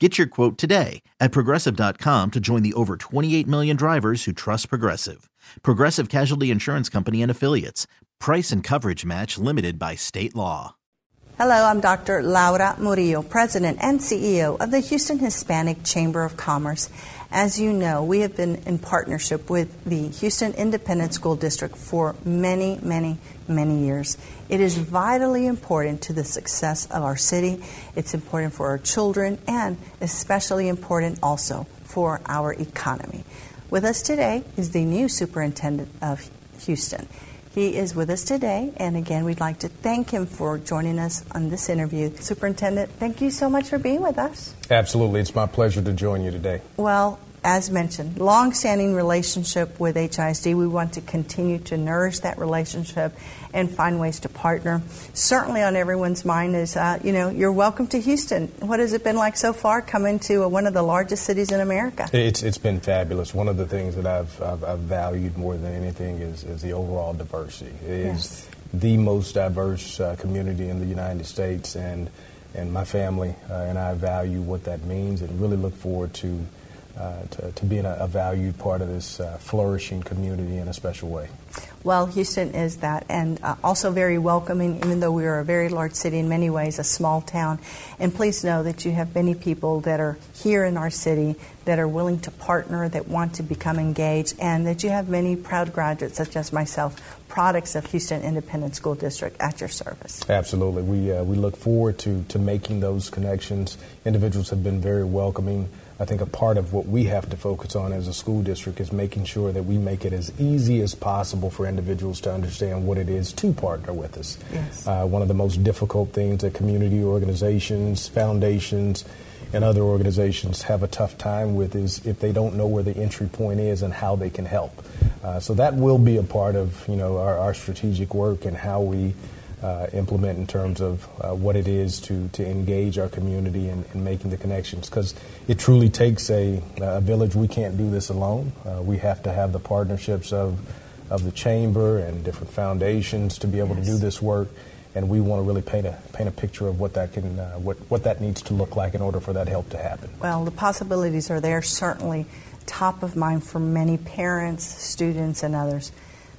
Get your quote today at progressive.com to join the over 28 million drivers who trust Progressive. Progressive Casualty Insurance Company and Affiliates. Price and coverage match limited by state law. Hello, I'm Dr. Laura Murillo, President and CEO of the Houston Hispanic Chamber of Commerce. As you know, we have been in partnership with the Houston Independent School District for many, many, many years. It is vitally important to the success of our city. It's important for our children and especially important also for our economy. With us today is the new superintendent of Houston. He is with us today, and again, we'd like to thank him for joining us on this interview. Superintendent, thank you so much for being with us. Absolutely. It's my pleasure to join you today. Well, as mentioned, long-standing relationship with HISD. We want to continue to nourish that relationship and find ways to partner. Certainly on everyone's mind is, uh, you know, you're welcome to Houston. What has it been like so far coming to one of the largest cities in America? It's, it's been fabulous. One of the things that I've, I've, I've valued more than anything is, is the overall diversity. It is Yes. the most diverse uh, community in the United States, and, and my family uh, and I value what that means and really look forward to, uh, to, to being a, a valued part of this uh, flourishing community in a special way. Well, Houston is that, and uh, also very welcoming, even though we are a very large city in many ways, a small town. And please know that you have many people that are here in our city that are willing to partner, that want to become engaged, and that you have many proud graduates, such as myself, products of Houston Independent School District at your service. Absolutely. We, uh, we look forward to, to making those connections. Individuals have been very welcoming. I think a part of what we have to focus on as a school district is making sure that we make it as easy as possible for individuals to understand what it is to partner with us. Yes. Uh, one of the most difficult things that community organizations, foundations, and other organizations have a tough time with is if they don't know where the entry point is and how they can help. Uh, so that will be a part of you know our, our strategic work and how we uh, implement in terms of uh, what it is to, to engage our community in, in making the connections because it truly takes a, a village. We can't do this alone. Uh, we have to have the partnerships of, of the chamber and different foundations to be able to do this work. And we want to really paint a paint a picture of what that can uh, what what that needs to look like in order for that help to happen. Well, the possibilities are there, certainly top of mind for many parents, students, and others.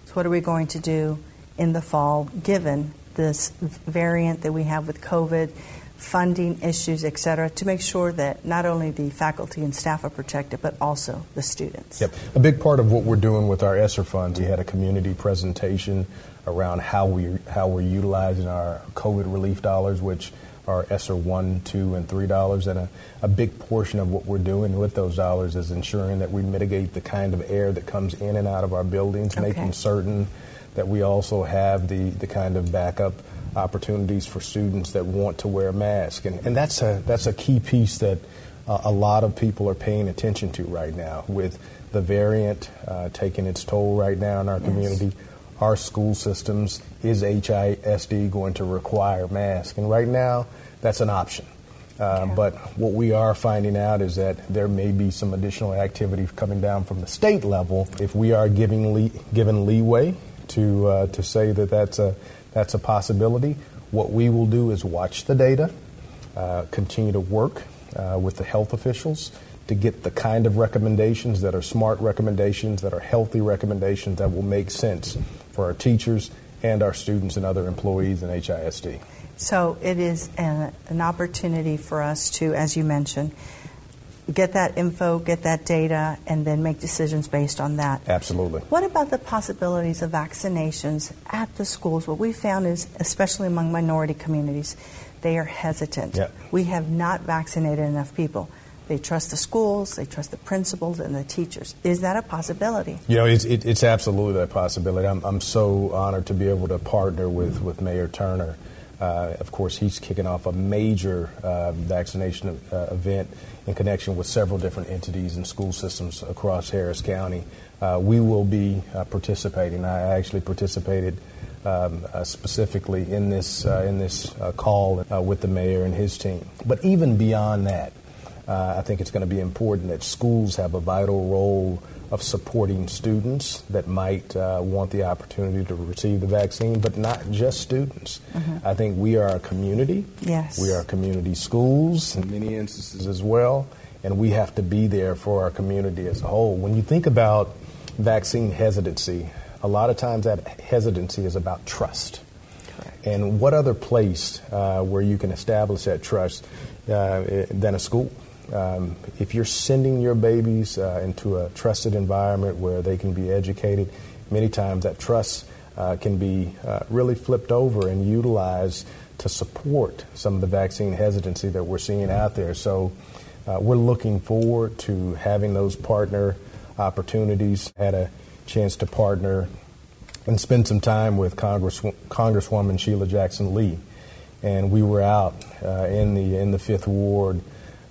So, what are we going to do in the fall given this variant that we have with COVID, funding issues, et cetera, to make sure that not only the faculty and staff are protected, but also the students? Yep. A big part of what we're doing with our ESSER funds, we had a community presentation around how we how we're utilizing our COVID relief dollars, which are ESSER one, two, and three dollars, and a, a big portion of what we're doing with those dollars is ensuring that we mitigate the kind of air that comes in and out of our buildings, Okay. making certain that we also have the, the kind of backup opportunities for students that want to wear a mask. And, and that's, a, that's a key piece that uh, a lot of people are paying attention to right now with the variant uh, taking its toll right now in our Yes. community. Our school systems, is HISD going to require masks? And right now, that's an option. Uh, Okay. But what we are finding out is that there may be some additional activity coming down from the state level if we are giving lee- given leeway to uh, to say that that's a that's a possibility. What we will do is watch the data, uh, continue to work uh, with the health officials to get the kind of recommendations that are smart recommendations, that are healthy recommendations that will make sense for our teachers and our students and other employees in HISD. So it is an, an opportunity for us to, as you mentioned, get that info, get that data, and then make decisions based on that. Absolutely. What about the possibilities of vaccinations at the schools? What we found is, especially among minority communities, they are hesitant. Yep. We have not vaccinated enough people. They trust the schools, they trust the principals and the teachers. Is that a possibility? You know, it's, it, it's absolutely a possibility. I'm, I'm so honored to be able to partner with, with Mayor Turner. Uh, of course, he's kicking off a major uh, vaccination uh, event in connection with several different entities and school systems across Harris County. Uh, we will be uh, participating. I actually participated um, uh, specifically in this in this call with the mayor and his team. But even beyond that, I think it's going to be important that schools have a vital role of supporting students that might uh, want the opportunity to receive the vaccine, but not just students. Mm-hmm. I think we are a community. Yes. We are community schools in many instances as well, and we have to be there for our community as a whole. When you think about vaccine hesitancy, a lot of times that hesitancy is about trust. Correct. And what other place uh, where you can establish that trust uh, than a school? Um, if you're sending your babies uh, into a trusted environment where they can be educated, many times that trust uh, can be uh, really flipped over and utilized to support some of the vaccine hesitancy that we're seeing out there. So uh, we're looking forward to having those partner opportunities. Had a chance to partner and spend some time with Congress, Congresswoman Sheila Jackson Lee, and we were out uh, in the in the Fifth Ward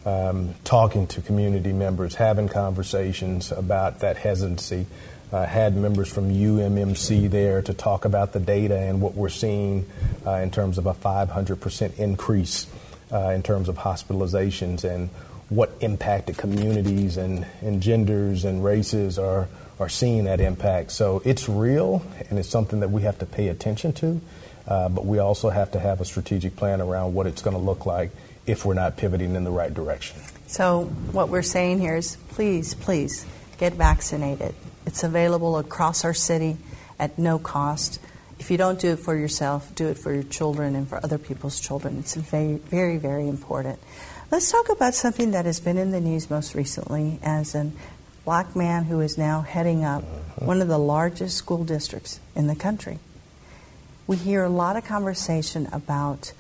um, talking to community members, having conversations about that hesitancy. Uh, had members from UMMC there to talk about the data and what we're seeing uh, in terms of a 500% increase uh, in terms of hospitalizations and what impacted communities and, and genders and races are, are seeing that impact. So it's real and it's something that we have to pay attention to, uh, but we also have to have a strategic plan around what it's going to look like if we're not pivoting in the right direction. So, what we're saying here is please, please get vaccinated. It's available across our city at no cost. If you don't do it for yourself, do it for your children and for other people's children. It's very, very, very important. Let's talk about something that has been in the news most recently as a black man who is now heading up uh-huh. one of the largest school districts in the country. We hear a lot of conversation about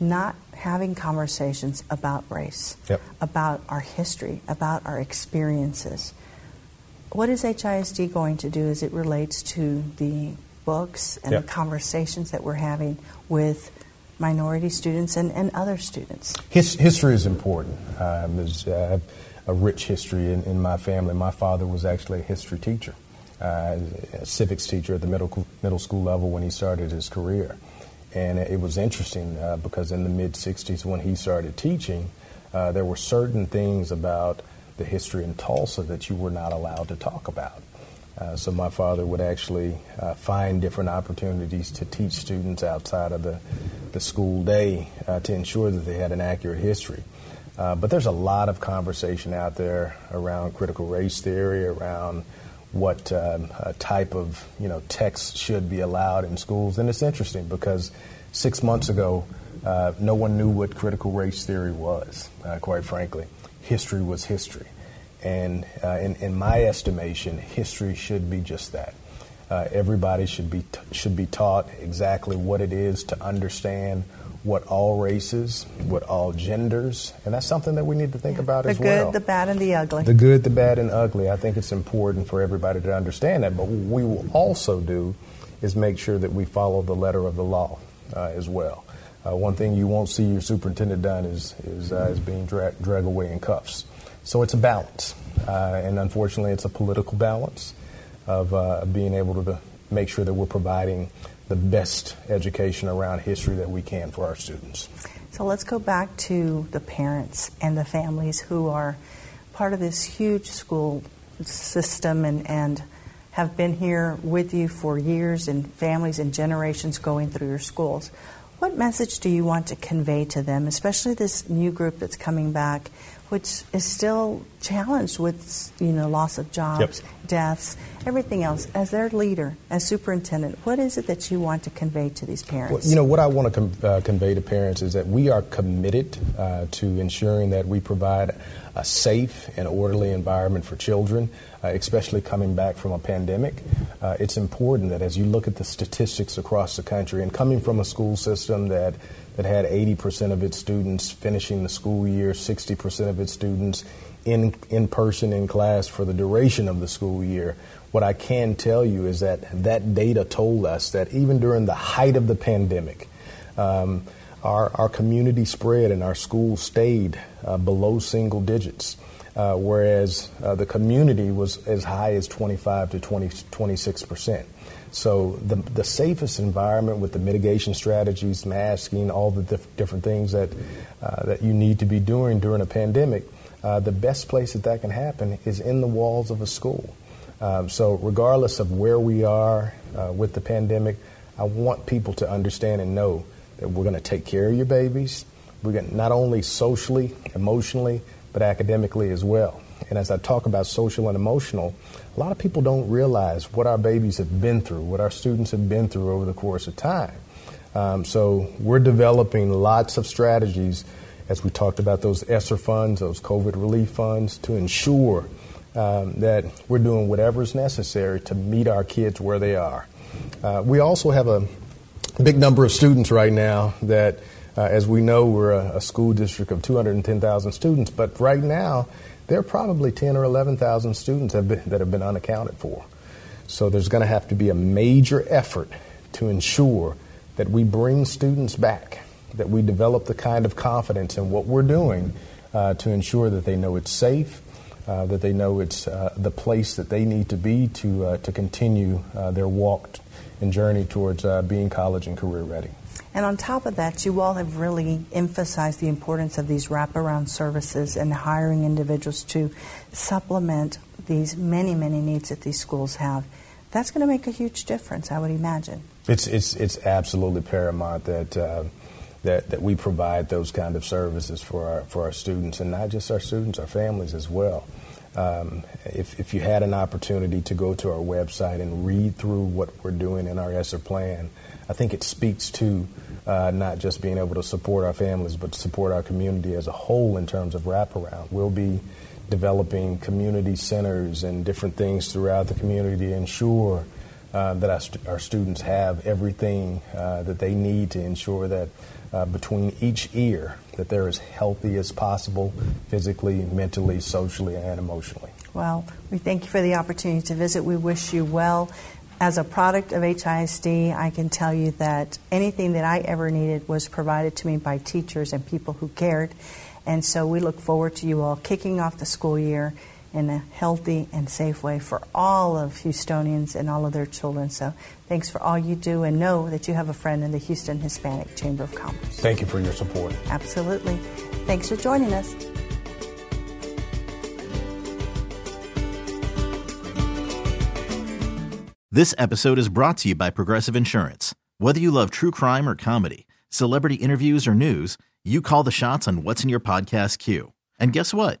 not having conversations about race, yep. about our history, about our experiences. What is HISD going to do as it relates to the books and yep. the conversations that we're having with minority students and, and other students? His, history is important. Um, there's uh, a rich history in, in, my family. My father was actually a history teacher, uh, a civics teacher at the middle, middle school level when he started his career. And it was interesting uh, because in the mid 60s, when he started teaching, uh, there were certain things about the history in Tulsa that you were not allowed to talk about. Uh, so my father would actually uh, find different opportunities to teach students outside of the, the school day uh, to ensure that they had an accurate history. Uh, but there's a lot of conversation out there around critical race theory, around what um, type of you know text should be allowed in schools. And it's interesting because six months ago, uh, no one knew what critical race theory was. Uh, quite frankly, history was history, and uh, in, in, my estimation, history should be just that. Uh, everybody should be t- should be taught exactly what it is to understand what all races, what all genders, and that's something that we need to think about the as good, well. The good, the bad, and the ugly. The good, the bad, and ugly. I think it's important for everybody to understand that. But what we will also do is make sure that we follow the letter of the law uh, as well. Uh, one thing you won't see your superintendent done is is, uh, is being dra- dragged away in cuffs. So it's a balance, uh, and unfortunately, it's a political balance of uh, being able to make sure that we're providing the best education around history that we can for our students. So let's go back to the parents and the families who are part of this huge school system and, and have been here with you for years and families and generations going through your schools. What message do you want to convey to them, especially this new group that's coming back which is still challenged with you know loss of jobs, yep. deaths, everything else. As their leader, as superintendent, what is it that you want to convey to these parents? Well, you know what I want to com- uh, convey to parents is that we are committed uh, to ensuring that we provide a safe and orderly environment for children, uh, especially coming back from a pandemic. Uh, it's important that as you look at the statistics across the country and coming from a school system that that had 80% of its students finishing the school year, 60% of its students in, in person in class for the duration of the school year. What I can tell you is that that data told us that even during the height of the pandemic, um, our, our community spread and our schools stayed uh, below single digits, uh, whereas uh, the community was as high as 25 to 20, 26 percent. So the, the safest environment with the mitigation strategies, masking, all the diff- different things that, uh, that you need to be doing during a pandemic, uh, the best place that that can happen is in the walls of a school. Um, so regardless of where we are uh, with the pandemic, I want people to understand and know that we're going to take care of your babies. We're going not only socially, emotionally, but academically as well. And as I talk about social and emotional, a lot of people don't realize what our babies have been through, what our students have been through over the course of time. Um, so we're developing lots of strategies, as we talked about those ESSER funds, those COVID relief funds, to ensure um, that we're doing whatever is necessary to meet our kids where they are. Uh, we also have a big number of students right now that, uh, as we know, we're a, a school district of 210,000 students, but right now there are probably 10 or 11,000 students have been, that have been unaccounted for. So there's going to have to be a major effort to ensure that we bring students back, that we develop the kind of confidence in what we're doing uh, to ensure that they know it's safe, uh, that they know it's uh, the place that they need to be to, uh, to continue uh, their walk and journey towards uh, being college and career ready. And on top of that, you all have really emphasized the importance of these wraparound services and hiring individuals to supplement these many, many needs that these schools have. That's going to make a huge difference, I would imagine. It's, it's, it's absolutely paramount that, uh, that, that we provide those kind of services for our, for our students, and not just our students, our families as well. Um, if, if you had an opportunity to go to our website and read through what we're doing in our ESSER plan, I think it speaks to uh, not just being able to support our families, but support our community as a whole in terms of wraparound. We'll be developing community centers and different things throughout the community to ensure uh, that our, st- our, students have everything uh, that they need to ensure that uh, between each ear that they're as healthy as possible physically, mentally, socially, and emotionally. Well, we thank you for the opportunity to visit. We wish you well as a product of HISD, I can tell you that anything that I ever needed was provided to me by teachers and people who cared. And so we look forward to you all kicking off the school year in a healthy and safe way for all of Houstonians and all of their children. So thanks for all you do and know that you have a friend in the Houston Hispanic Chamber of Commerce. Thank you for your support. Absolutely. Thanks for joining us. This episode is brought to you by Progressive Insurance. Whether you love true crime or comedy, celebrity interviews or news, you call the shots on what's in your podcast queue. And guess what?